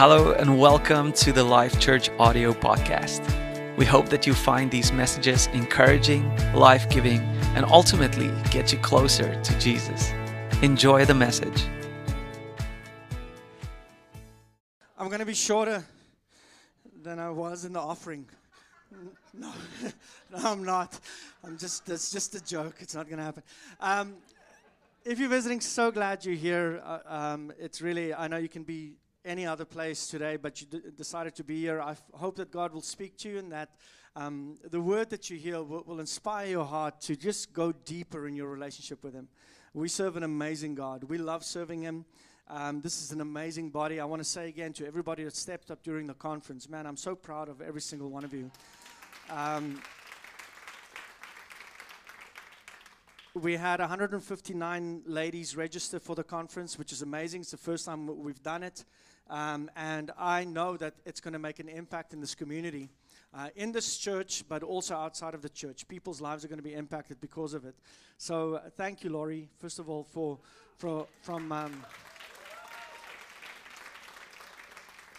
Hello, and welcome to the Life Church audio podcast. We hope that you find these messages encouraging, life giving, and ultimately get you closer to Jesus. Enjoy the message. I'm going to be shorter than I was in the offering. No, no, I'm not. I'm just, that's just a joke. It's not going to happen. Um, if you're visiting, so glad you're here. Uh, um, it's really, I know you can be any other place today, but you decided to be here. I hope that God will speak to you and that um, the word that you hear will, will inspire your heart to just go deeper in your relationship with Him. We serve an amazing God. We love serving Him. Um, this is an amazing body. I want to say again to everybody that stepped up during the conference, man, I'm so proud of every single one of you. Um, we had 159 ladies register for the conference, which is amazing. It's the first time we've done it. Um, and I know that it's going to make an impact in this community, uh, in this church, but also outside of the church. People's lives are going to be impacted because of it. So uh, thank you, Laurie, first of all, for, for from. Um,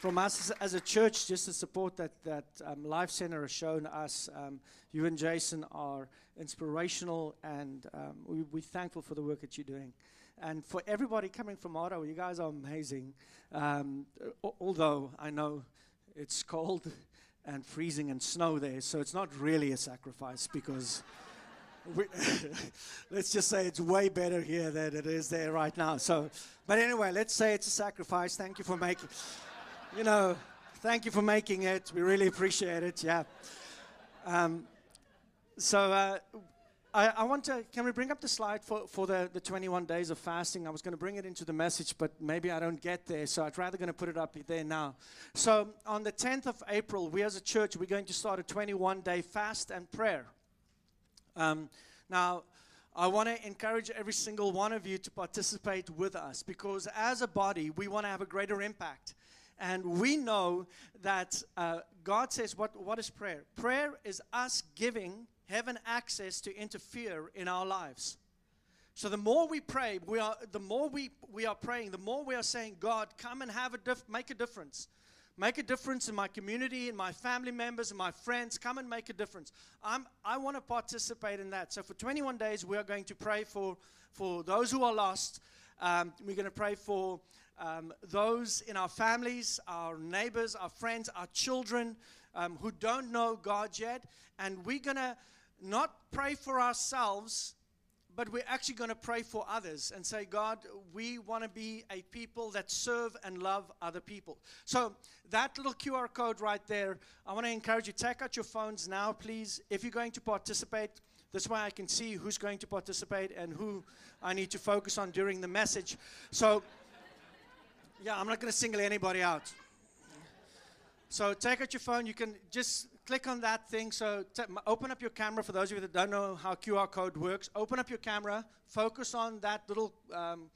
from us as, a church, just the support that that um, Life Center has shown us, um, you and Jason are inspirational, and um, we, we're thankful for the work that you're doing. And for everybody coming from Ottawa, you guys are amazing. Um, although I know it's cold and freezing and snow there, so it's not really a sacrifice because. Let's just say it's way better here than it is there right now. So, but anyway, let's say it's a sacrifice. Thank you for making you know, thank you for making it. We really appreciate it. Yeah. Um, so uh, I, I, want to. Can we bring up the slide for, for the, the 21 days of fasting? I was going to bring it into the message, but maybe I don't get there, so I'd rather going to put it up there now. So on the 10th of April, we as a church we're going to start a 21 day fast and prayer. Um, now. I want to encourage every single one of you to participate with us because, as a body, we want to have a greater impact. And we know that uh, God says, what, what is prayer? Prayer is us giving heaven access to interfere in our lives. So the more we pray, we are, the more we, we are praying, the more we are saying, God, come and have a make a difference. Make a difference in my community, in my family members, in my friends. Come and make a difference. I'm, I want to participate in that. So for 21 days, we are going to pray for, for those who are lost. Um, we're going to pray for um, those in our families, our neighbors, our friends, our children um, who don't know God yet. And we're going to not pray for ourselves, but we're actually going to pray for others and say, God, we want to be a people that serve and love other people. So, that little QR code right there, I want to encourage you, take out your phones now, please. If you're going to participate, this way I can see who's going to participate and who I need to focus on during the message. So, yeah, I'm not going to single anybody out. So take out your phone. You can just click on that thing. So open up your camera for those of you that don't know how QR code works. Open up your camera. Focus on that little um,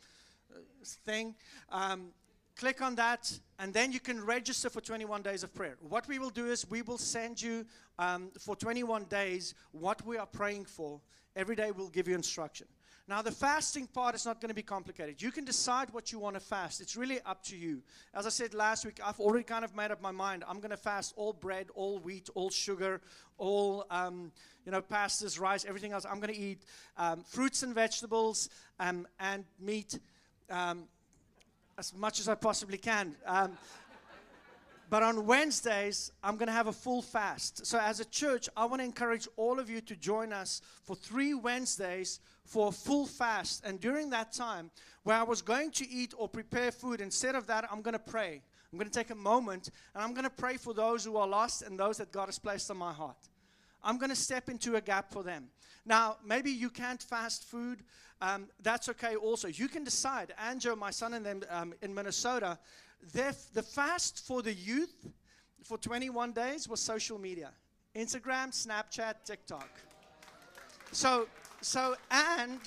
thing. Um, click on that, and then you can register for 21 days of prayer. What we will do is we will send you um, for 21 days what we are praying for. Every day we'll give you instruction. Now, the fasting part is not going to be complicated. You can decide what you want to fast. It's really up to you. As I said last week, I've already kind of made up my mind. I'm going to fast all bread, all wheat, all sugar, all, um, you know, pastas, rice, everything else. I'm going to eat um, fruits and vegetables um, and meat um, as much as I possibly can. Um, but on Wednesdays, I'm going to have a full fast. So, as a church, I want to encourage all of you to join us for three Wednesdays for a full fast. And during that time, where I was going to eat or prepare food, instead of that, I'm going to pray. I'm going to take a moment and I'm going to pray for those who are lost and those that God has placed on my heart. I'm going to step into a gap for them. Now, maybe you can't fast food. Um, that's okay also. You can decide. Anjo, my son, and them um, in Minnesota, the fast for the youth for 21 days was social media Instagram, Snapchat, TikTok. So, so and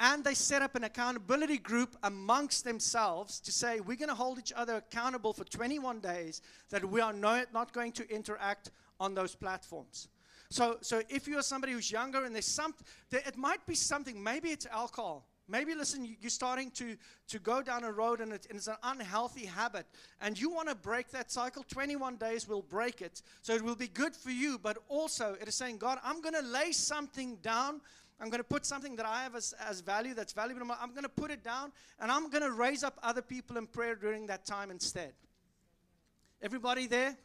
and they set up an accountability group amongst themselves to say we're going to hold each other accountable for 21 days that we are not, not going to interact on those platforms so so if you're somebody who's younger and there's some there, it might be something maybe it's alcohol Maybe, listen, you- you're starting to, to go down a road and, it, and it's an unhealthy habit, and you want to break that cycle. 21 days will break it. So it will be good for you, but also it is saying, God, I'm going to lay something down. I'm going to put something that I have as, as value, that's valuable. I'm going to put it down, and I'm going to raise up other people in prayer during that time instead. Everybody there?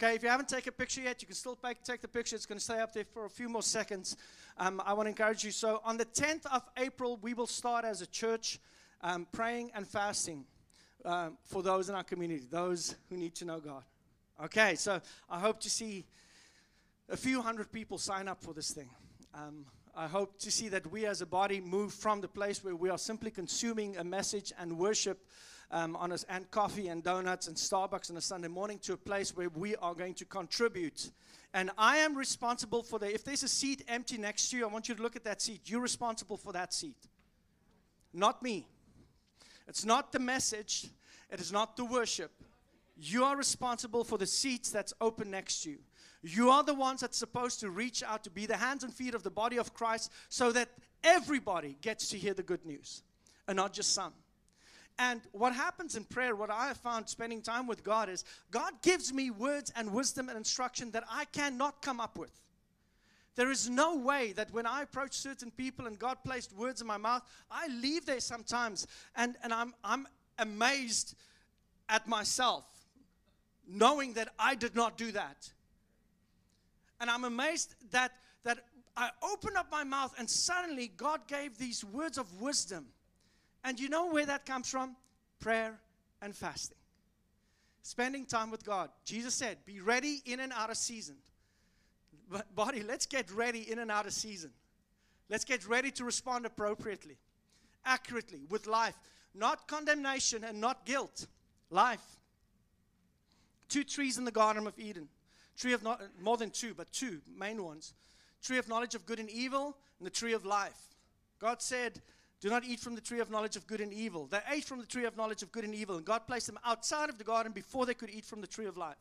Okay, if you haven't taken a picture yet, you can still take, the picture. It's going to stay up there for a few more seconds. Um, I want to encourage you. So, on the 10th of April, we will start as a church um, praying and fasting um, for those in our community, those who need to know God. Okay, so I hope to see a few hundred people sign up for this thing. I hope to see that we as a body move from the place where we are simply consuming a message and worship um, on us, and coffee and donuts and Starbucks on a Sunday morning to a place where we are going to contribute. And I am responsible for the, if there's a seat empty next to you, I want you to look at that seat. You're responsible for that seat, not me. It's not the message, it is not the worship. You are responsible for the seats that's open next to you. You are the ones that's supposed to reach out to be the hands and feet of the body of Christ so that everybody gets to hear the good news and not just some. And what happens in prayer, what I have found spending time with God is God gives me words and wisdom and instruction that I cannot come up with. There is no way that when I approach certain people and God placed words in my mouth, I leave there sometimes and, and I'm, I'm amazed at myself, knowing that I did not do that. And I'm amazed that, that I opened up my mouth and suddenly God gave these words of wisdom. And you know where that comes from? Prayer and fasting. Spending time with God. Jesus said, Be ready in and out of season. But body, let's get ready in and out of season. Let's get ready to respond appropriately, accurately, with life. Not condemnation and not guilt. Life. Two trees in the Garden of Eden. Tree of not, more than two, but two main ones. Tree of knowledge of good and evil, and the tree of life. God said, Do not eat from the tree of knowledge of good and evil. They ate from the tree of knowledge of good and evil, and God placed them outside of the garden before they could eat from the tree of life.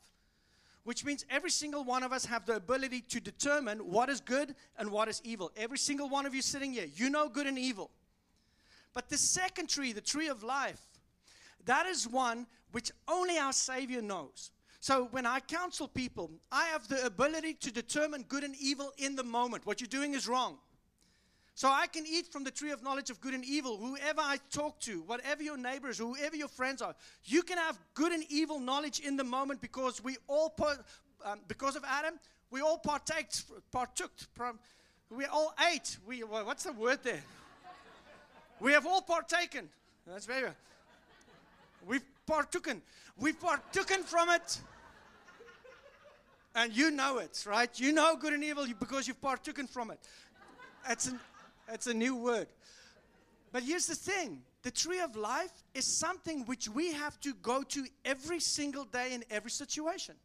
Which means every single one of us have the ability to determine what is good and what is evil. Every single one of you sitting here, you know good and evil. But the second tree, the tree of life, that is one which only our Savior knows. So when I counsel people, I have the ability to determine good and evil in the moment. What you're doing is wrong. So I can eat from the tree of knowledge of good and evil. Whoever I talk to, whatever your neighbors, whoever your friends are, you can have good and evil knowledge in the moment because we all, um, because of Adam, we all partake, partook from, we all ate. We, what's the word there? We have all partaken. That's very. We've partooken. We've partooken from it. And you know it, right? You know good and evil because you've partaken from it. It's, an, a new word. But here's the thing the tree of life is something which we have to go to every single day in every situation.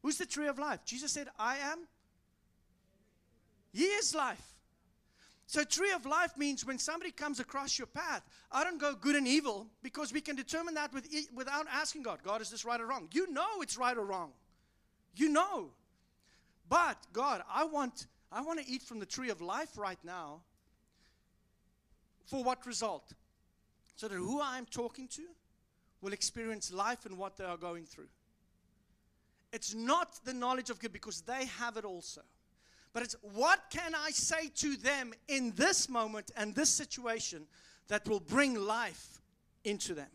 Who's the tree of life? Jesus said, I am. He is life. So, tree of life means when somebody comes across your path, I don't go good and evil because we can determine that with, without asking God, God, is this right or wrong? You know it's right or wrong. You know. But, God, I want, I want to eat from the tree of life right now. For what result? So that who I'm talking to will experience life and what they are going through. It's not the knowledge of good because they have it also. But it's what can I say to them in this moment and this situation that will bring life into them?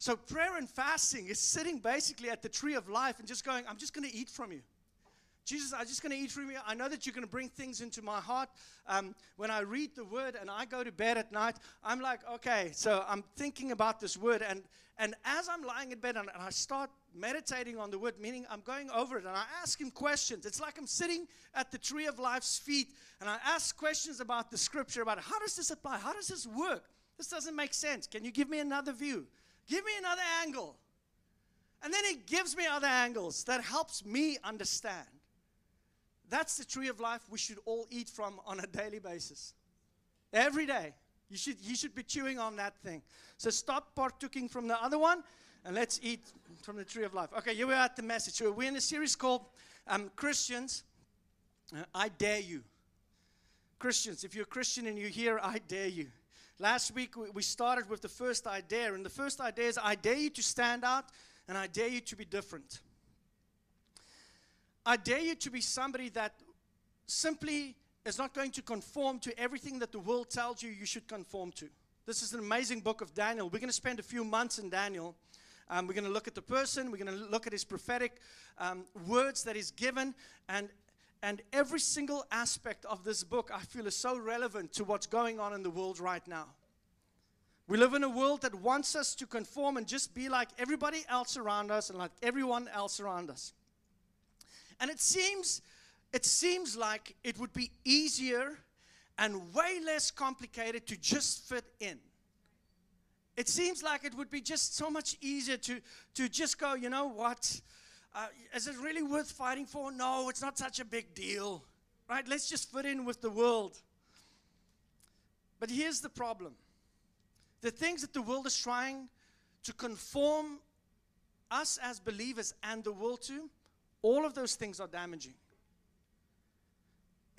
So, prayer and fasting is sitting basically at the tree of life and just going, I'm just going to eat from you. Jesus, I'm just going to eat from you. I know that you're going to bring things into my heart. Um, when I read the word and I go to bed at night, I'm like, okay, so I'm thinking about this word. And, and as I'm lying in bed and, and I start meditating on the word, meaning I'm going over it and I ask him questions. It's like I'm sitting at the tree of life's feet and I ask questions about the scripture about how does this apply? How does this work? This doesn't make sense. Can you give me another view? Give me another angle. And then he gives me other angles that helps me understand. That's the tree of life we should all eat from on a daily basis. Every day. You should, you should be chewing on that thing. So stop partaking from the other one and let's eat from the tree of life. Okay, here we are at the message. We're in a series called um, Christians. Uh, I dare you. Christians, if you're a Christian and you're here, I dare you. Last week we started with the first idea, and the first idea is I dare you to stand out and I dare you to be different. I dare you to be somebody that simply is not going to conform to everything that the world tells you you should conform to. This is an amazing book of Daniel. We're going to spend a few months in Daniel. Um, we're going to look at the person, we're going to look at his prophetic um, words that he's given, and, and every single aspect of this book I feel is so relevant to what's going on in the world right now. We live in a world that wants us to conform and just be like everybody else around us and like everyone else around us. And it seems it seems like it would be easier and way less complicated to just fit in. It seems like it would be just so much easier to, to just go, you know what? Uh, is it really worth fighting for? No, it's not such a big deal. Right? Let's just fit in with the world. But here's the problem the things that the world is trying to conform us as believers and the world to, all of those things are damaging.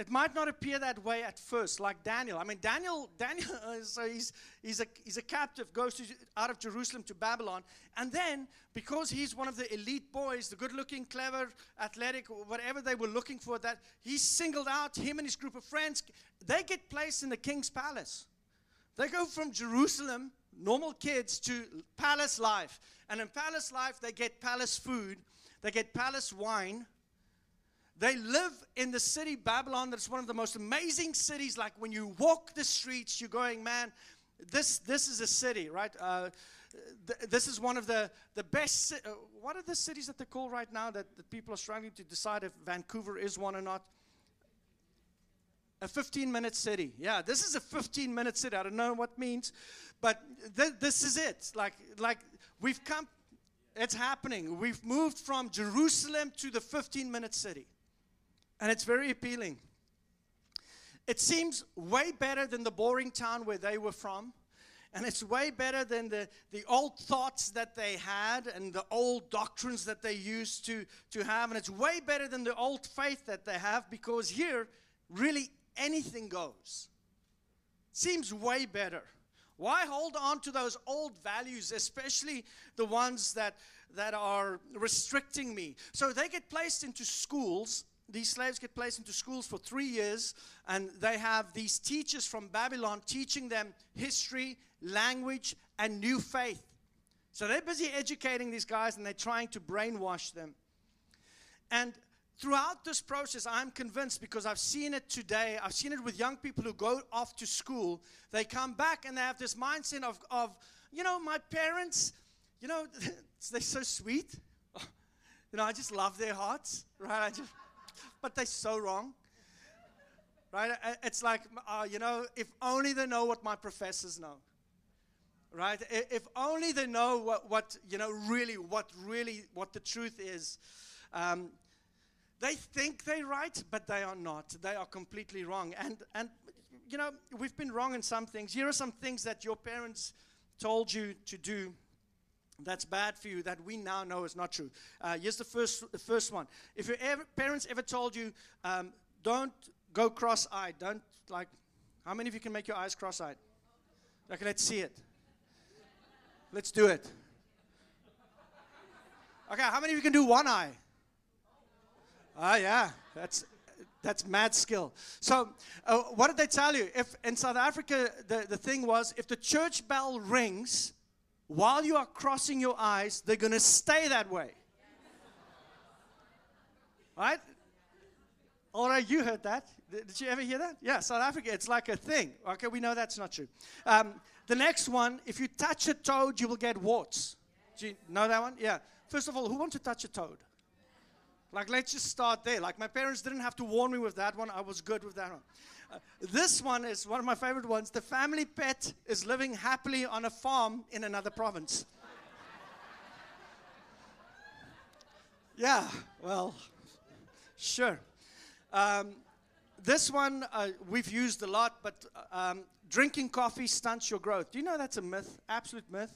It might not appear that way at first, like Daniel. I mean, Daniel, Daniel, so he's, he's, a, he's a captive, goes to, out of Jerusalem to Babylon. And then, because he's one of the elite boys, the good looking, clever, athletic, whatever they were looking for, that he's singled out, him and his group of friends, they get placed in the king's palace. They go from Jerusalem, normal kids, to palace life. And in palace life, they get palace food, they get palace wine they live in the city Babylon that's one of the most amazing cities. Like when you walk the streets, you're going, man, this, this is a city, right? Uh, th- this is one of the, the best. Si- uh, what are the cities that they call right now that, that people are struggling to decide if Vancouver is one or not? A 15 minute city. Yeah, this is a 15 minute city. I don't know what means, but th- this is it. Like, like we've come, it's happening. We've moved from Jerusalem to the 15 minute city and it's very appealing. It seems way better than the boring town where they were from. And it's way better than the, the old thoughts that they had and the old doctrines that they used to, to have. And it's way better than the old faith that they have because here, really anything goes. Seems way better. Why hold on to those old values, especially the ones that, that are restricting me? So they get placed into schools these slaves get placed into schools for three years, and they have these teachers from Babylon teaching them history, language, and new faith. So they're busy educating these guys and they're trying to brainwash them. And throughout this process, I'm convinced because I've seen it today, I've seen it with young people who go off to school. They come back and they have this mindset of, of you know, my parents, you know, they're so sweet. You know, I just love their hearts, right? I just but they're so wrong. Right? It's like, uh, you know, if only they know what my professors know. Right? If only they know what, what you know, really, what really, what the truth is. Um, they think they're right, but they are not. They are completely wrong. And, and, you know, we've been wrong in some things. Here are some things that your parents told you to do that's bad for you that we now know is not true. Uh, here's the first, the first one. If your ever, parents ever told you, um, don't go cross eyed, don't like, how many of you can make your eyes cross eyed? Okay, let's see it. Let's do it. Okay, how many of you can do one eye? Ah, uh, yeah, that's that's mad skill. So, uh, what did they tell you? If in South Africa, the, the thing was, if the church bell rings, while you are crossing your eyes, they're going to stay that way. Right? All right, you heard that. Did you ever hear that? Yeah, South Africa, it's like a thing. Okay, we know that's not true. Um, the next one, if you touch a toad, you will get warts. Do you know that one? Yeah. First of all, who wants to touch a toad? Like, let's just start there. Like, my parents didn't have to warn me with that one. I was good with that one. Uh, this one is one of my favorite ones. The family pet is living happily on a farm in another province. yeah, well, sure. Um, this one uh, we've used a lot, but um, drinking coffee stunts your growth. Do you know that's a myth? Absolute myth.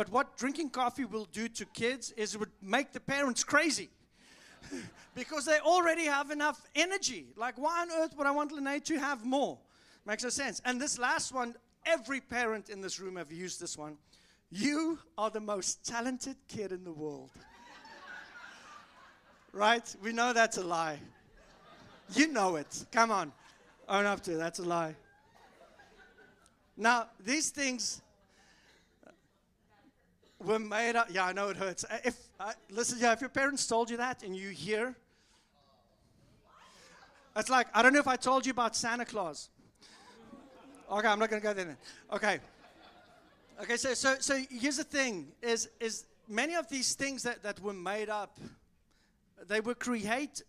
But what drinking coffee will do to kids is it would make the parents crazy. because they already have enough energy. Like, why on earth would I want Lene to have more? Makes no sense. And this last one, every parent in this room have used this one. You are the most talented kid in the world. right? We know that's a lie. You know it. Come on. Own up to it. That's a lie. Now, these things were made up. Yeah, I know it hurts. Uh, if uh, listen, yeah, if your parents told you that and you hear, it's like I don't know if I told you about Santa Claus. Okay, I'm not gonna go there. Then. Okay. Okay, so so so here's the thing: is is many of these things that, that were made up, they were create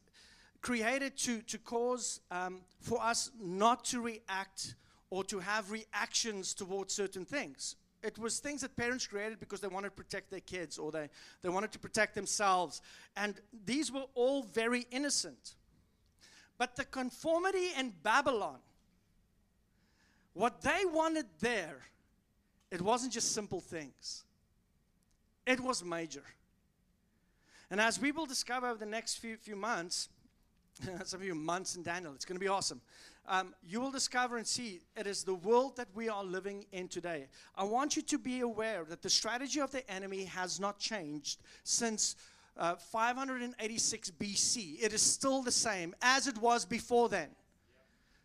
created to to cause um, for us not to react or to have reactions towards certain things. It was things that parents created because they wanted to protect their kids or they, they wanted to protect themselves. And these were all very innocent. But the conformity in Babylon, what they wanted there, it wasn't just simple things, it was major. And as we will discover over the next few, few months, some of you months in Daniel, it's going to be awesome um, you will discover and see it is the world that we are living in today. I want you to be aware that the strategy of the enemy has not changed since uh, 586 BC. It is still the same as it was before then.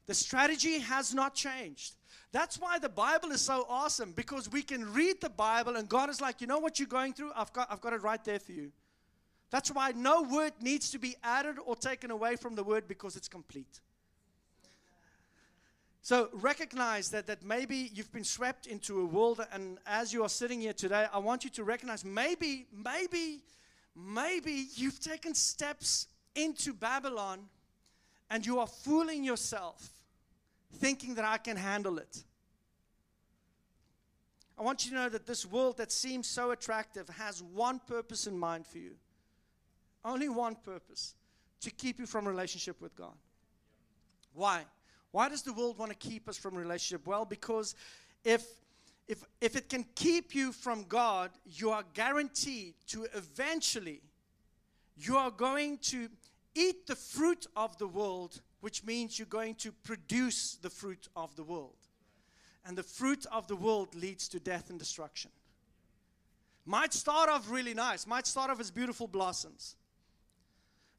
The strategy has not changed. That's why the Bible is so awesome because we can read the Bible and God is like, you know what you're going through? I've got, I've got it right there for you. That's why no word needs to be added or taken away from the word because it's complete. So recognize that, that maybe you've been swept into a world, and as you are sitting here today, I want you to recognize maybe, maybe, maybe you've taken steps into Babylon and you are fooling yourself thinking that I can handle it. I want you to know that this world that seems so attractive has one purpose in mind for you. Only one purpose to keep you from relationship with God. Why? Why does the world want to keep us from relationship? Well, because if if if it can keep you from God, you are guaranteed to eventually you are going to eat the fruit of the world, which means you're going to produce the fruit of the world. And the fruit of the world leads to death and destruction. Might start off really nice, might start off as beautiful blossoms.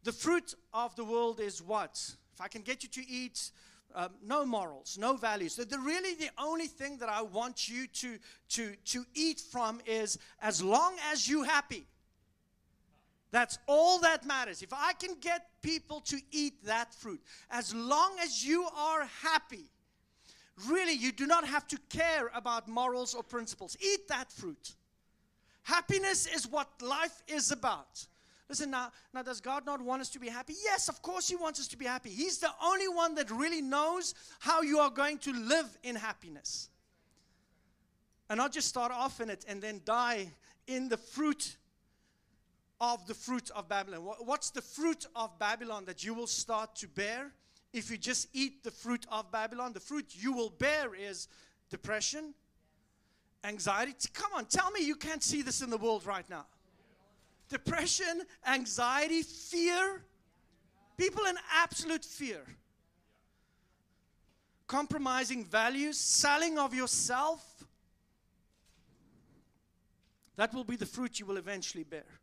The fruit of the world is what? If I can get you to eat um, no morals, no values. The, the, really, the only thing that I want you to, to, to eat from is as long as you happy. That's all that matters. If I can get people to eat that fruit, as long as you are happy, really, you do not have to care about morals or principles. Eat that fruit. Happiness is what life is about. Listen, now, now, does God not want us to be happy? Yes, of course, He wants us to be happy. He's the only one that really knows how you are going to live in happiness. And not just start off in it and then die in the fruit of the fruit of Babylon. What's the fruit of Babylon that you will start to bear if you just eat the fruit of Babylon? The fruit you will bear is depression, anxiety. Come on, tell me you can't see this in the world right now depression, anxiety, fear. People in absolute fear. Compromising values, selling of yourself. That will be the fruit you will eventually bear.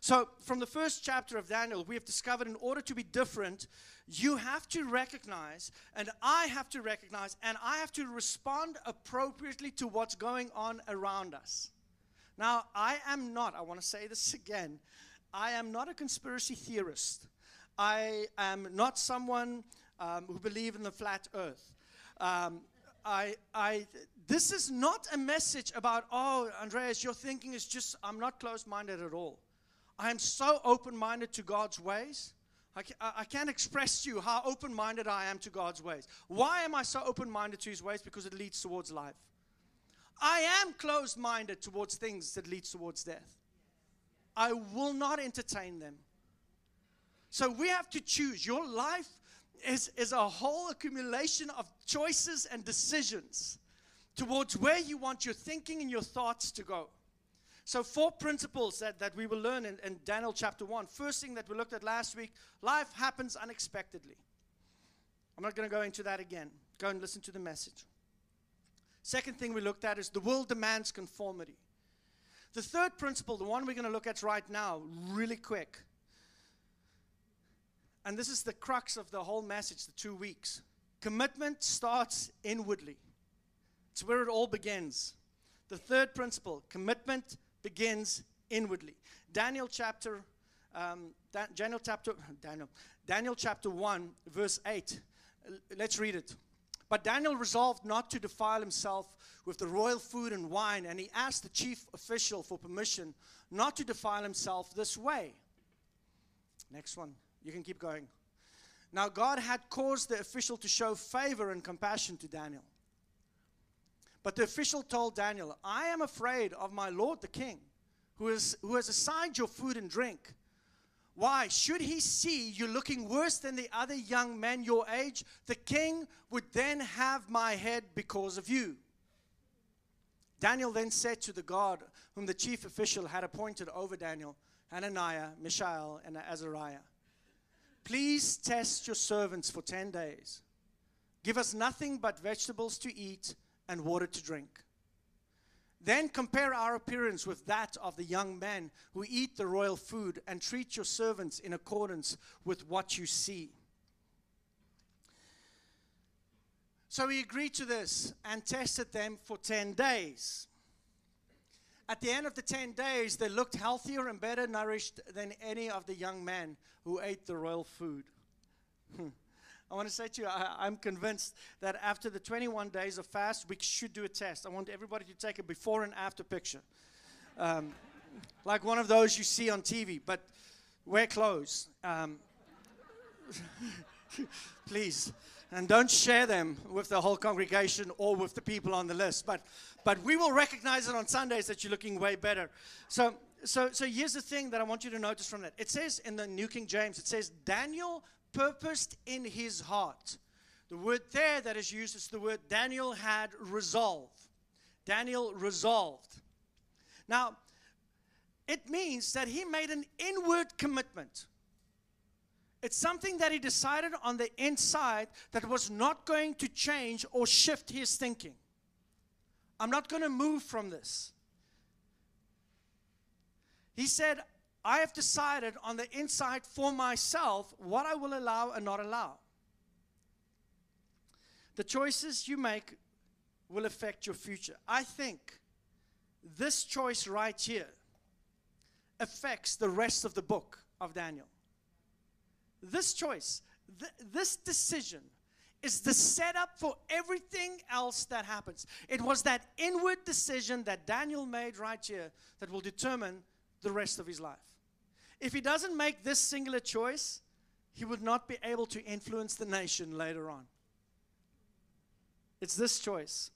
So, from the first chapter of Daniel, we have discovered in order to be different, you have to recognize, and I have to recognize, and I have to respond appropriately to what's going on around us. Now, I am not, I want to say this again, I am not a conspiracy theorist. I am not someone um, who believe in the flat earth. Um, I, I, this is not a message about, oh, Andreas, your thinking is just, I'm not closed minded at all. I am so open minded to God's ways. I, I can't express to you how open minded I am to God's ways. Why am I so open minded to His ways? Because it leads towards life. I am closed minded towards things that leads towards death. I will not entertain them. So we have to choose. Your life is, is a whole accumulation of choices and decisions towards where you want your thinking and your thoughts to go. So, four principles that, that we will learn in, in Daniel chapter 1. First thing that we looked at last week life happens unexpectedly. I'm not going to go into that again. go and listen to the message. Second thing we looked at is the world demands conformity. The third principle, the one we're going to look at right now, really quick. And this is the crux of the whole message, the two weeks. Commitment starts inwardly, it's where it all begins. The third principle commitment begins inwardly. Daniel chapter, um, da- Daniel chapter, Daniel, Daniel chapter 1, verse 8. Let's read it. But Daniel resolved not to defile himself with the royal food and wine, and he asked the chief official for permission not to defile himself this way. Next one. You can keep going. Now, God had caused the official to show favor and compassion to Daniel. But the official told Daniel, I am afraid of my lord the king, who, is, who has assigned your food and drink. Why? Should he see you looking worse than the other young men your age, the king would then have my head because of you. Daniel then said to the God whom the chief official had appointed over Daniel, Hananiah, Mishael, and Azariah, Please test your servants for 10 days. Give us nothing but vegetables to eat and water to drink. Then compare our appearance with that of the young men who eat the royal food and treat your servants in accordance with what you see. So he agreed to this and tested them for 10 days. At the end of the 10 days, they looked healthier and better nourished than any of the young men who ate the royal food. Hmm. I want to say to you, I, am convinced that after the 21 days of fast, we should do a test. I want everybody to take a before and after picture. Um, like one of those you see on TV, but wear clothes. Um, please. And don't share them with the whole congregation or with the people on the list. But, but we will recognize it on Sundays that you're looking way better. So, so, so here's the thing that I want you to notice from that. It says in the New King James, it says, Daniel purposed in his heart. The word there that is used is the word Daniel had resolve. Daniel resolved. Now, it means that he made an inward commitment. It's something that he decided on the inside that was not going to change or shift his thinking. I'm not going to move from this. He said, I have decided on the inside for myself what I will allow and not allow. The choices you make will affect your future. I think this choice right here affects the rest of the book of Daniel. This choice, th- this decision, is the setup for everything else that happens. It was that inward decision that Daniel made right here that will determine the rest of his life. If he doesn't make this singular choice, he would not be able to influence the nation later on. It's this choice,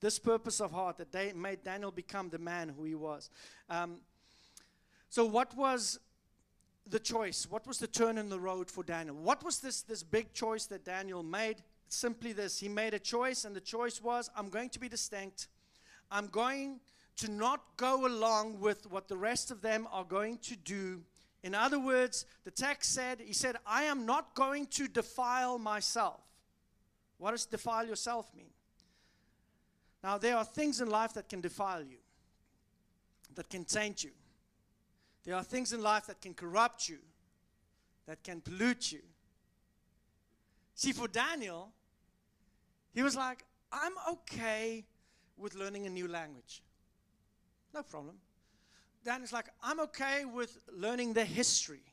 this purpose of heart that made Daniel become the man who he was. Um, so, what was the choice? What was the turn in the road for Daniel? What was this, this big choice that Daniel made? Simply this he made a choice, and the choice was I'm going to be distinct. I'm going to not go along with what the rest of them are going to do. In other words, the text said, He said, I am not going to defile myself. What does defile yourself mean? Now, there are things in life that can defile you, that can taint you. There are things in life that can corrupt you, that can pollute you. See, for Daniel, he was like, I'm okay with learning a new language. No problem. Daniel's like, I'm okay with learning the history.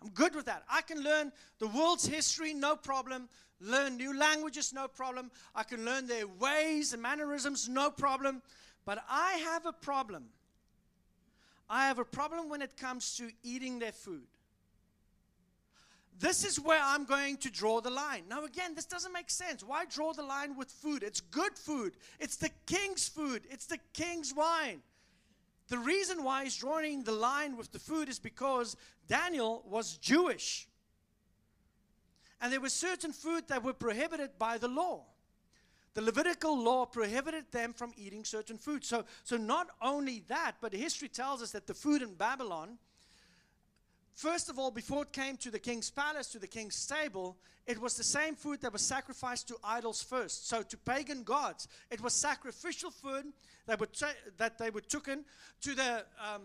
I'm good with that. I can learn the world's history, no problem. Learn new languages, no problem. I can learn their ways and mannerisms, no problem. But I have a problem I have a problem when it comes to eating their food. This is where I'm going to draw the line. Now, again, this doesn't make sense. Why draw the line with food? It's good food, it's the king's food, it's the king's wine. The reason why he's drawing the line with the food is because Daniel was Jewish. And there were certain food that were prohibited by the law. The Levitical law prohibited them from eating certain food. So, so not only that, but history tells us that the food in Babylon first of all, before it came to the king's palace, to the king's stable, it was the same food that was sacrificed to idols first. So to pagan gods, it was sacrificial food that, ta- that they were taken to the um,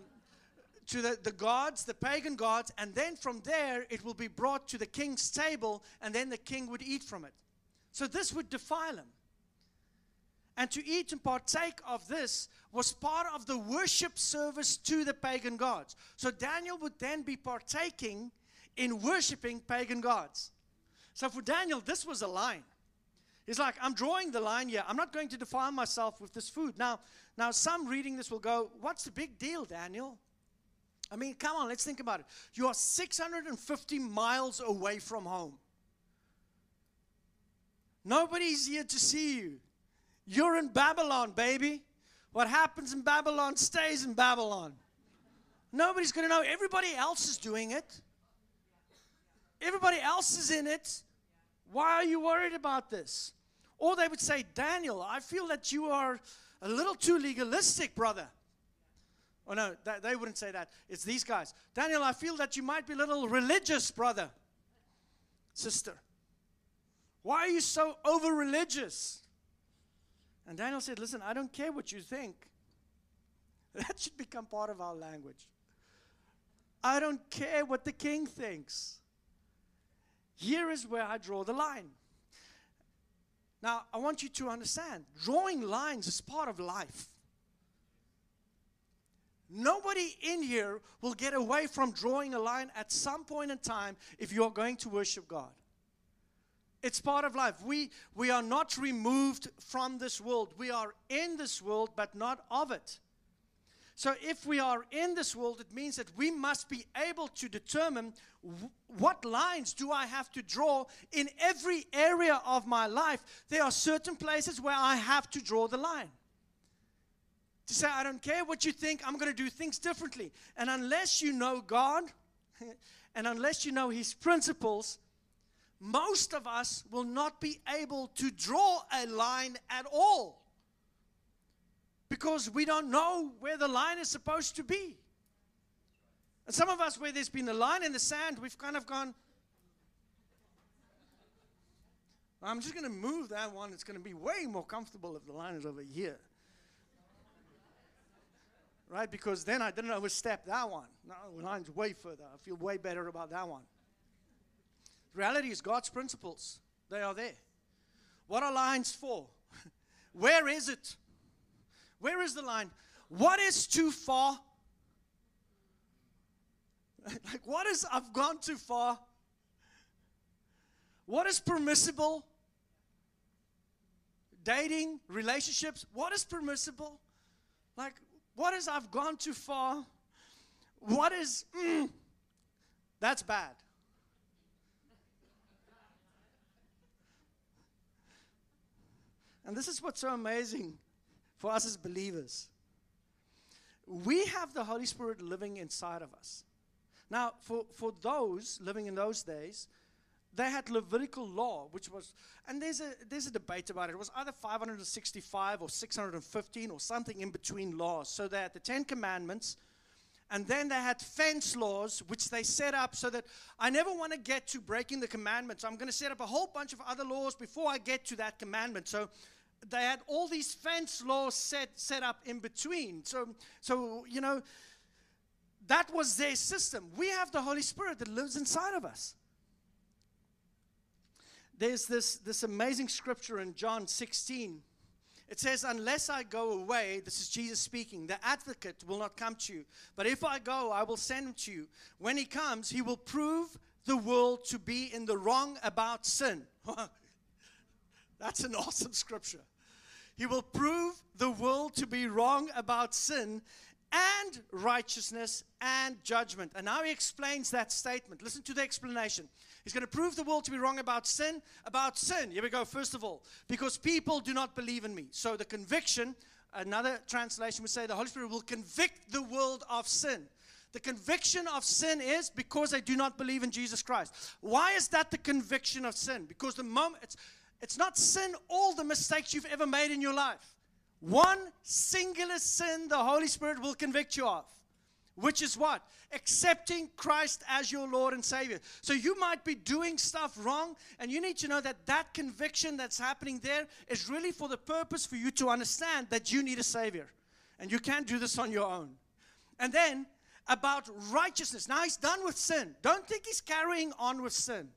to the, the gods, the pagan gods, and then from there it will be brought to the king's table, and then the king would eat from it. So this would defile him. And to eat and partake of this was part of the worship service to the pagan gods. So Daniel would then be partaking in worshiping pagan gods. So for Daniel, this was a line. He's like, I'm drawing the line here. I'm not going to defile myself with this food. Now, now some reading this will go, What's the big deal, Daniel? I mean, come on, let's think about it. You are 650 miles away from home. Nobody's here to see you. You're in Babylon, baby. What happens in Babylon stays in Babylon. Nobody's going to know. Everybody else is doing it. Everybody else is in it. Why are you worried about this? Or they would say, Daniel, I feel that you are a little too legalistic, brother. Oh, no, they wouldn't say that. It's these guys. Daniel, I feel that you might be a little religious, brother, sister. Why are you so over religious? And Daniel said, Listen, I don't care what you think. That should become part of our language. I don't care what the king thinks. Here is where I draw the line. Now, I want you to understand drawing lines is part of life. Nobody in here will get away from drawing a line at some point in time if you're going to worship God. It's part of life. We, we are not removed from this world. We are in this world, but not of it. So, if we are in this world, it means that we must be able to determine w- what lines do I have to draw in every area of my life. There are certain places where I have to draw the line to say, I don't care what you think, I'm going to do things differently. And unless you know God and unless you know His principles, most of us will not be able to draw a line at all because we don't know where the line is supposed to be. And some of us, where there's been a line in the sand, we've kind of gone, I'm just going to move that one. It's going to be way more comfortable if the line is over here right? Because then I didn't overstep that one. No, the line's way further. I feel way better about that one. Reality is God's principles, they are there. What are lines for? Where is it? Where is the line? What is too far? like, what is, I've gone too far? What is permissible? Dating, relationships, what is permissible? Like, what is I've gone too far? What is, mm, that's bad. And this is what's so amazing for us as believers. We have the Holy Spirit living inside of us. Now, for, for those living in those days, they had Levitical law, which was, and there's a there's a debate about it. It was either 565 or 615 or something in between laws. So they had the Ten Commandments, and then they had fence laws, which they set up so that I never want to get to breaking the commandments. I'm going to set up a whole bunch of other laws before I get to that commandment. So they had all these fence laws set set up in between. So so you know that was their system. We have the Holy Spirit that lives inside of us there's this, this amazing scripture in John 16. It says, Unless I go away, this is Jesus speaking, the advocate will not come to you. But if I go, I will send him to you. When he comes, he will prove the world to be in the wrong about sin. That's an awesome scripture. He will prove the world to be wrong about sin and righteousness and judgment. And now he explains that statement. Listen to the explanation. He's going to prove the world to be wrong about sin. About sin. Here we go, first of all. Because people do not believe in me. So the conviction, another translation would say, the Holy Spirit will convict the world of sin. The conviction of sin is because they do not believe in Jesus Christ. Why is that the conviction of sin? Because the moment it's it's not sin all the mistakes you've ever made in your life. One singular sin the Holy Spirit will convict you of. which is what? Accepting Christ as your Lord and Savior. So you might be doing stuff wrong, and you need to know that that conviction that's happening there is really for the purpose for you to understand that you need a Savior. And you can't do this on your own. And then about righteousness. Now he's done with sin. Don't think he's carrying on with sin.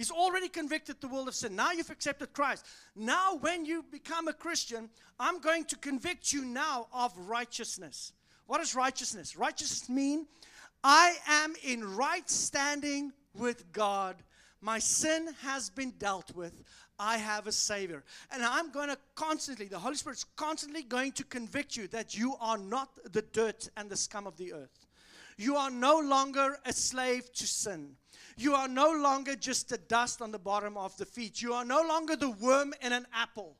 He's already convicted the world of sin. Now you've accepted Christ. Now, when you become a Christian, I'm going to convict you now of righteousness. What is righteousness? Righteousness mean I am in right standing with God. My sin has been dealt with. I have a Savior. And I'm going to constantly, the Holy Spirit's constantly going to convict you that you are not the dirt and the scum of the earth. You are no longer a slave to sin. You are no longer just the dust on the bottom of the feet. You are no longer the worm in an apple.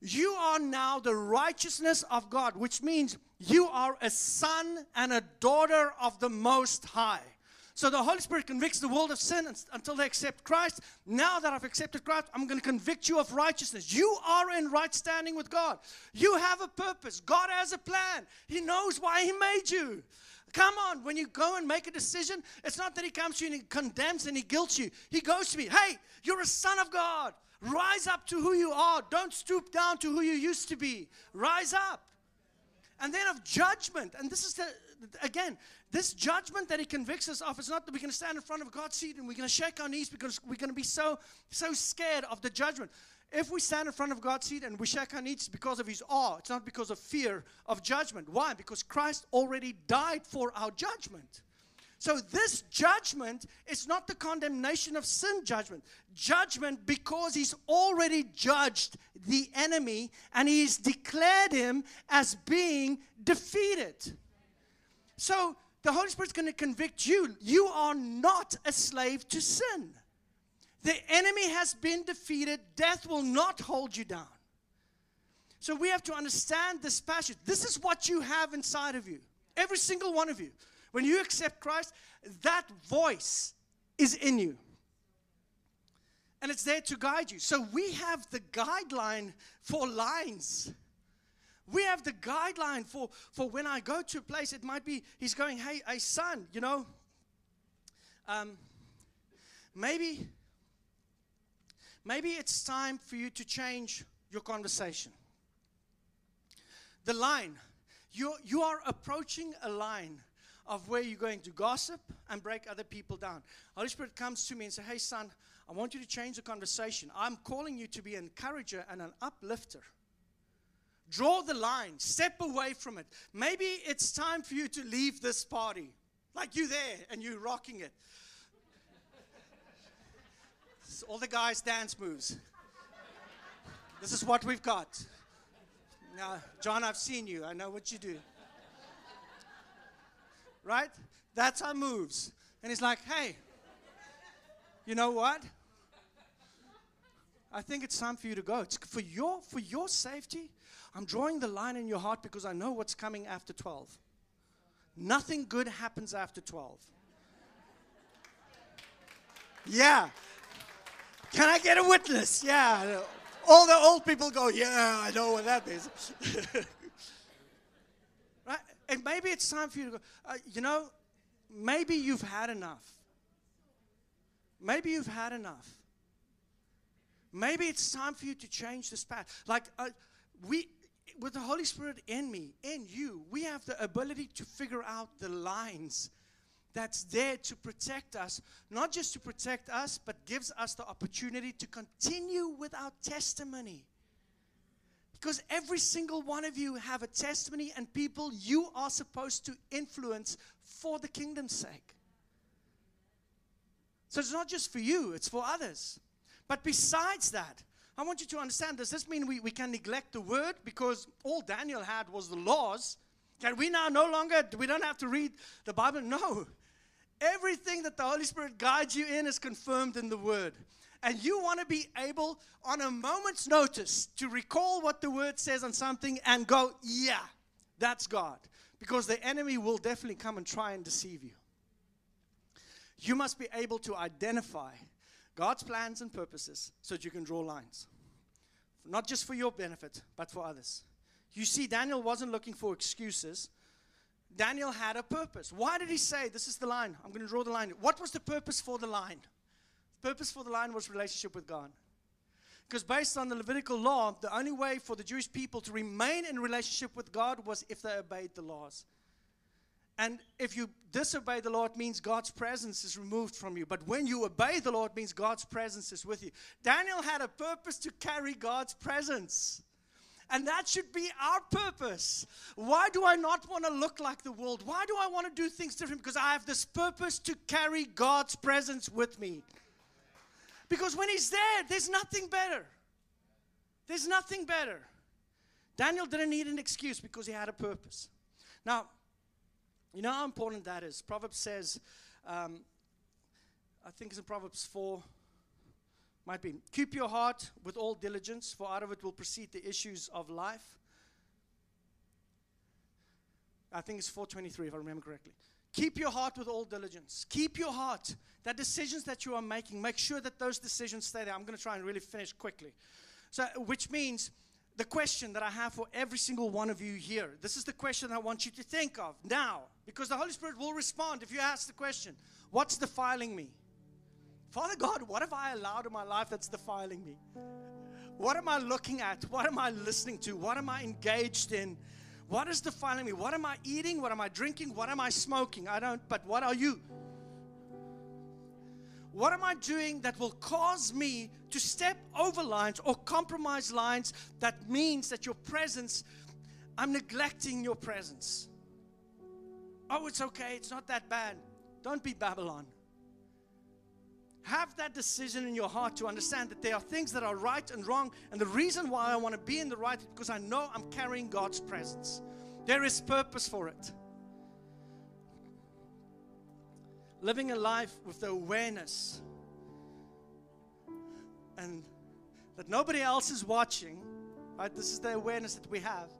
You are now the righteousness of God, which means you are a son and a daughter of the Most High. So the Holy Spirit convicts the world of sin until they accept Christ. Now that I've accepted Christ, I'm going to convict you of righteousness. You are in right standing with God. You have a purpose. God has a plan. He knows why He made you. Come on, when you go and make a decision, it's not that He comes to you and He condemns and He guilts you. He goes to me, hey, you're a son of God. Rise up to who you are. Don't stoop down to who you used to be. Rise up. And then of judgment. And this is the, again, this judgment that he convicts us of is not that we're going to stand in front of God's seat and we're going to shake our knees because we're going to be so, so scared of the judgment. If we stand in front of God's seat and we shake our knees because of his awe, it's not because of fear of judgment. Why? Because Christ already died for our judgment. So, this judgment is not the condemnation of sin judgment. Judgment because he's already judged the enemy and he's declared him as being defeated. So, the Holy Spirit's going to convict you. You are not a slave to sin. The enemy has been defeated. Death will not hold you down. So, we have to understand this passage. This is what you have inside of you, every single one of you. When you accept Christ, that voice is in you. And it's there to guide you. So we have the guideline for lines. We have the guideline for, for when I go to a place, it might be, he's going, hey, hey son, you know, um, maybe, maybe it's time for you to change your conversation. The line, you you are approaching a line of where you're going to gossip and break other people down. Holy Spirit comes to me and says, Hey, son, I want you to change the conversation. I'm calling you to be an encourager and an uplifter. Draw the line, step away from it. Maybe it's time for you to leave this party. Like you there and you're rocking it. All the guys' dance moves. This is what we've got. Now, John, I've seen you. I know what you do right? That's our moves. And he's like, hey, you know what? I think it's time for you to go. It's for your for your safety. I'm drawing the line in your heart because I know what's coming after 12. Nothing good happens after 12. Yeah. Can I get a witness? Yeah. All the old people go, Yeah, I know what that is. right? And maybe it's time for you to go, uh, you know, maybe you've had enough. Maybe you've had enough. Maybe it's time for you to change this path. Like, uh, we, with the Holy Spirit in me, in you, we have the ability to figure out the lines that's there to protect us, not just to protect us, but gives us the opportunity to continue with our testimony. Because every single one of you have a testimony and people you are supposed to influence for the kingdom's sake. So it's not just for you, it's for others. But besides that, I want you to understand does this mean we, we can neglect the word because all Daniel had was the laws? Can we now no longer, we don't have to read the Bible? No. Everything that the Holy Spirit guides you in is confirmed in the word and you want to be able, on a moment's notice, to recall what the word says on something and go, yeah, that's God. Because the enemy will definitely come and try and deceive you. You must be able to identify God's plans and purposes so that you can draw lines. Not just for your benefit, but for others. You see, Daniel wasn't looking for excuses. Daniel had a purpose. Why did he say, This is the line? I'm going to draw the line. What was the purpose for the line? The purpose for the line was relationship with God. Because based on the Levitical law, the only way for the Jewish people to remain in relationship with God was if they obeyed the laws. And if you disobey the law, it means God's presence is removed from you. But when you obey the law, it means God's presence is with you. Daniel had a purpose to carry God's presence. And that should be our purpose. Why do I not want to look like the world? Why do I want to do things different? Because I have this purpose to carry God's presence with me. Because when He's there, there's nothing better. There's nothing better. Daniel didn't need an excuse because he had a purpose. Now, you know how important that is? Proverbs says, um, I think it's in Proverbs 4, might be, keep your heart with all diligence, for out of it will proceed the issues of life. I think it's 423 if I remember correctly. Keep your heart with all diligence. Keep your heart. The decisions that you are making, make sure that those decisions stay there. I'm going to try and really finish quickly. So, which means the question that I have for every single one of you here. This is the question I want you to think of now, because the Holy Spirit will respond if you ask the question What's defiling me? Father God, what have I allowed in my life that's defiling me? What am I looking at? What am I listening to? What am I engaged in? What is defiling me? What am I eating? What am I drinking? What am I smoking? I don't, but what are you? What am I doing that will cause me to step over lines or compromise lines that means that your presence, I'm neglecting your presence? Oh, it's okay. It's not that bad. Don't be Babylon. Have that decision in your heart to understand that there are things that are right and wrong. And the reason why I want to be in the right is because I know I'm carrying God's presence. There is purpose for it. living a life with the awareness and that nobody else is watching, right? This is the awareness that we have.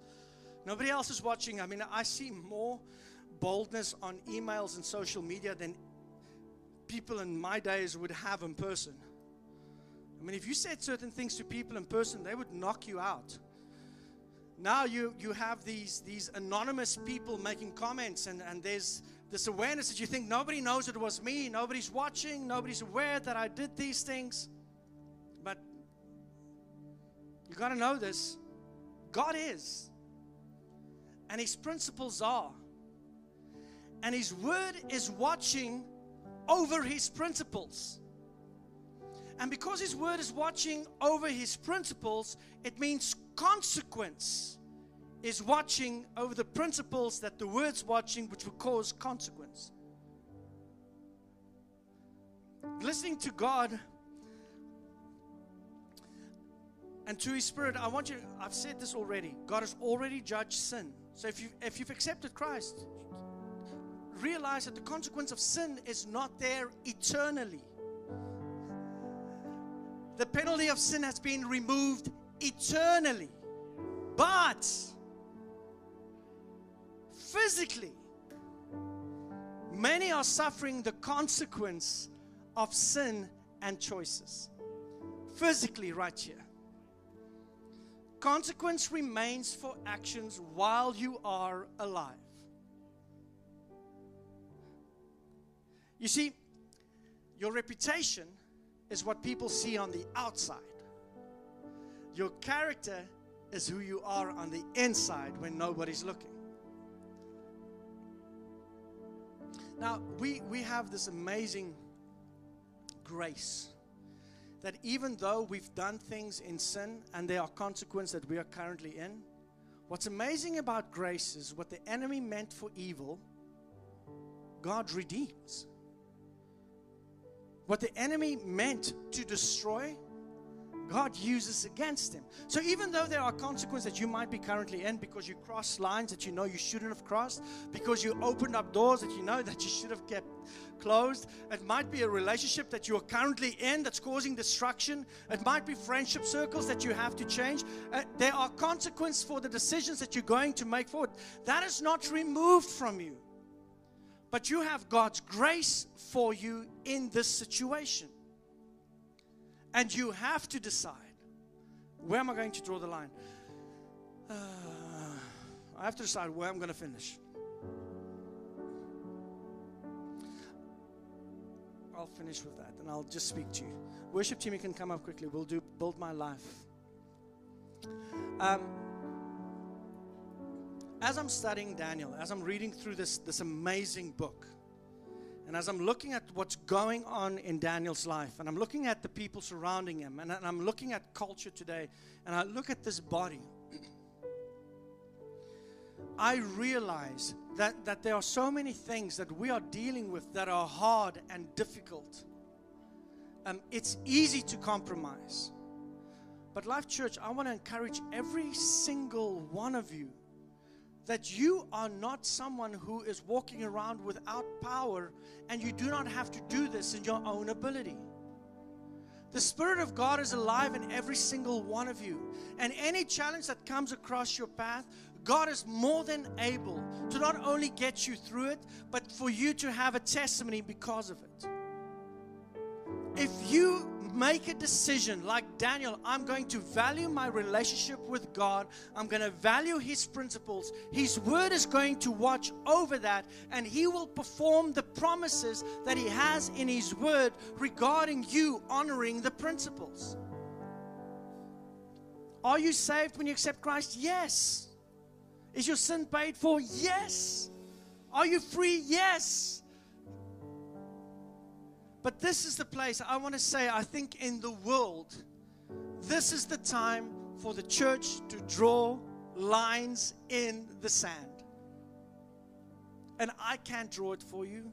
Nobody else is watching. I mean, I see more boldness on emails and social media than people in my days would have in person. I mean, if you said certain things to people in person, they would knock you out. Now you, you have these, these anonymous people making comments, and, and there's this awareness that you think nobody knows it was me, nobody's watching, nobody's aware that I did these things. But you got to know this God is, and His principles are, and His word is watching over His principles. And because His word is watching over His principles, it means consequence is watching over the principles that the word's watching, which will cause consequence. Listening to God and to His Spirit, I want you, I've said this already. God has already judged sin. So if, you, if you've accepted Christ, realize that the consequence of sin is not there eternally. The penalty of sin has been removed eternally. But physically, many are suffering the consequence of sin and choices. Physically, right here. Consequence remains for actions while you are alive. You see, your reputation is what people see on the outside. Your character is who you are on the inside when nobody's looking. Now, we, we have this amazing grace that even though we've done things in sin and there are consequences that we are currently in, what's amazing about grace is what the enemy meant for evil, God redeems. What the enemy meant to destroy, God uses against him. So even though there are consequences that you might be currently in because you crossed lines that you know you shouldn't have crossed, because you opened up doors that you know that you should have kept closed, it might be a relationship that you are currently in that's causing destruction. It might be friendship circles that you have to change. Uh, there are consequences for the decisions that you're going to make forward. That is not removed from you. But you have God's grace for you in this situation. And you have to decide where am I going to draw the line? Uh, I have to decide where I'm going to finish. I'll finish with that and I'll just speak to you. Worship team, you can come up quickly. We'll do Build My Life. Um, as I'm studying Daniel, as I'm reading through this, this amazing book, and as I'm looking at what's going on in Daniel's life, and I'm looking at the people surrounding him, and, I'm looking at culture today, and I look at this body, I realize that, that there are so many things that we are dealing with that are hard and difficult. Um, it's easy to compromise. But, Life Church, I want to encourage every single one of you that you are not someone who is walking around without power and you do not have to do this in your own ability. The Spirit of God is alive in every single one of you. And any challenge that comes across your path, God is more than able to not only get you through it, but for you to have a testimony because of it. If you make a decision like Daniel, I'm going to value my relationship with God. I'm going to value His principles. His word is going to watch over that, and He will perform the promises that He has in His word regarding you honoring the principles. Are you saved when you accept Christ? Yes. Is your sin paid for? Yes. Are you free? Yes. But this is the place I want to say, I think in the world, this is the time for the church to draw lines in the sand. And I can't draw it for you.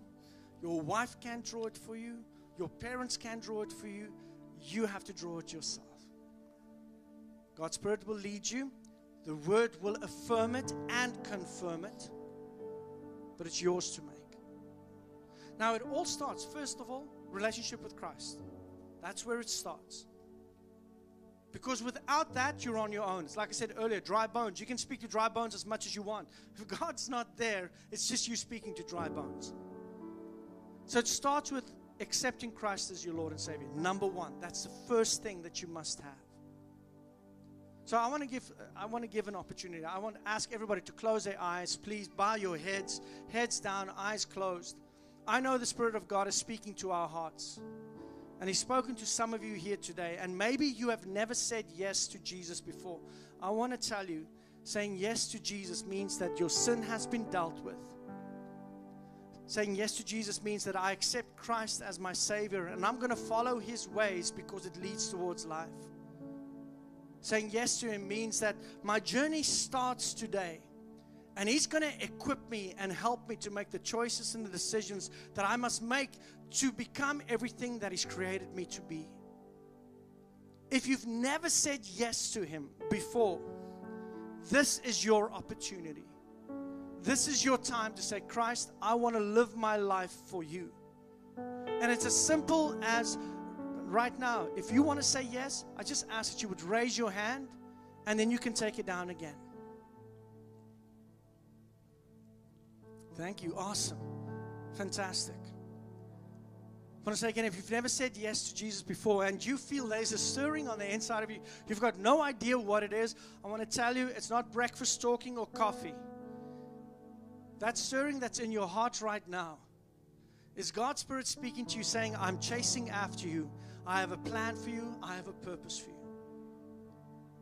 Your wife can't draw it for you. Your parents can't draw it for you. You have to draw it yourself. God's Spirit will lead you. The Word will affirm it and confirm it. But it's yours to make. Now, it all starts, first of all, relationship with Christ. That's where it starts. Because without that, you're on your own. It's like I said earlier dry bones. You can speak to dry bones as much as you want. If God's not there, it's just you speaking to dry bones. So it starts with accepting Christ as your Lord and Savior. Number one, that's the first thing that you must have. So I want to give I want to give an opportunity. I want to ask everybody to close their eyes. Please bow your heads, heads down, eyes closed. I know the Spirit of God is speaking to our hearts. And He's spoken to some of you here today. And maybe you have never said yes to Jesus before. I want to tell you, saying yes to Jesus means that your sin has been dealt with. Saying yes to Jesus means that I accept Christ as my Savior and I'm going to follow His ways because it leads towards life. Saying yes to Him means that my journey starts today. And He's going to equip me and help me to make the choices and the decisions that I must make to become everything that He's created me to be. If you've never said yes to Him before, this is your opportunity. This is your time to say, Christ, I want to live my life for you. And it's as simple as right now, if you want to say yes, I just ask that you would raise your hand and then you can take it down again. Thank you. Awesome. Fantastic. I want to say again if you've never said yes to Jesus before and you feel there's a stirring on the inside of you, you've got no idea what it is, I want to tell you it's not breakfast talking or coffee. That stirring that's in your heart right now is God's Spirit speaking to you, saying, I'm chasing after you. I have a plan for you, I have a purpose for you.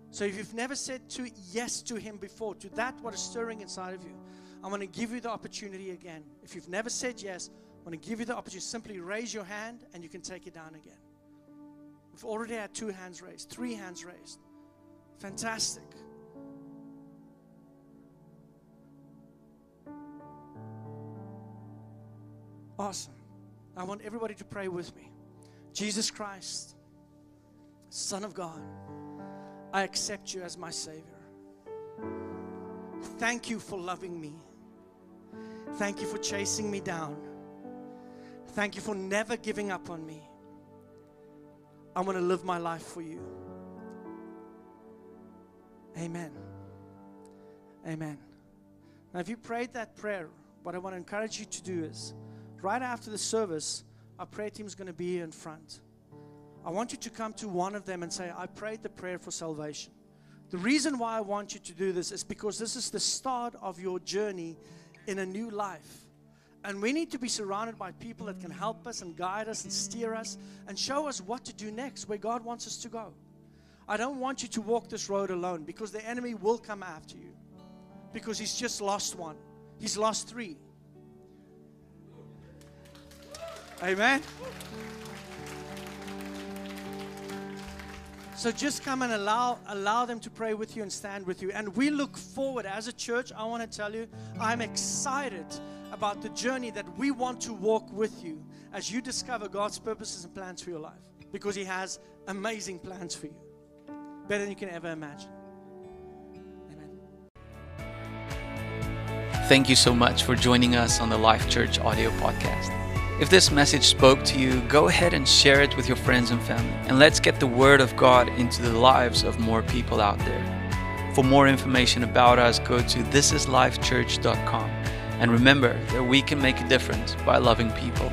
So if you've never said to yes to Him before, to that what is stirring inside of you, I want to give you the opportunity again. If you've never said yes, I want to give you the opportunity. Simply raise your hand and you can take it down again. We've already had two hands raised, three hands raised. Fantastic. Awesome. I want everybody to pray with me. Jesus Christ, Son of God, I accept you as my Savior. Thank you for loving me. Thank you for chasing me down. Thank you for never giving up on me. I want to live my life for you. Amen. Amen. Now, if you prayed that prayer, what I want to encourage you to do is right after the service, our prayer team is going to be in front. I want you to come to one of them and say, I prayed the prayer for salvation. The reason why I want you to do this is because this is the start of your journey in a new life. And we need to be surrounded by people that can help us and guide us and steer us and show us what to do next, where God wants us to go. I don't want you to walk this road alone because the enemy will come after you because he's just lost one, he's lost three. Amen. So just come and allow allow them to pray with you and stand with you. And we look forward as a church. I want to tell you, I'm excited about the journey that we want to walk with you as you discover God's purposes and plans for your life. Because He has amazing plans for you. Better than you can ever imagine. Amen. Thank you so much for joining us on the Life Church audio podcast. If this message spoke to you, go ahead and share it with your friends and family. And let's get the Word of God into the lives of more people out there. For more information about us, go to thisislifechurch.com. And remember that we can make a difference by loving people.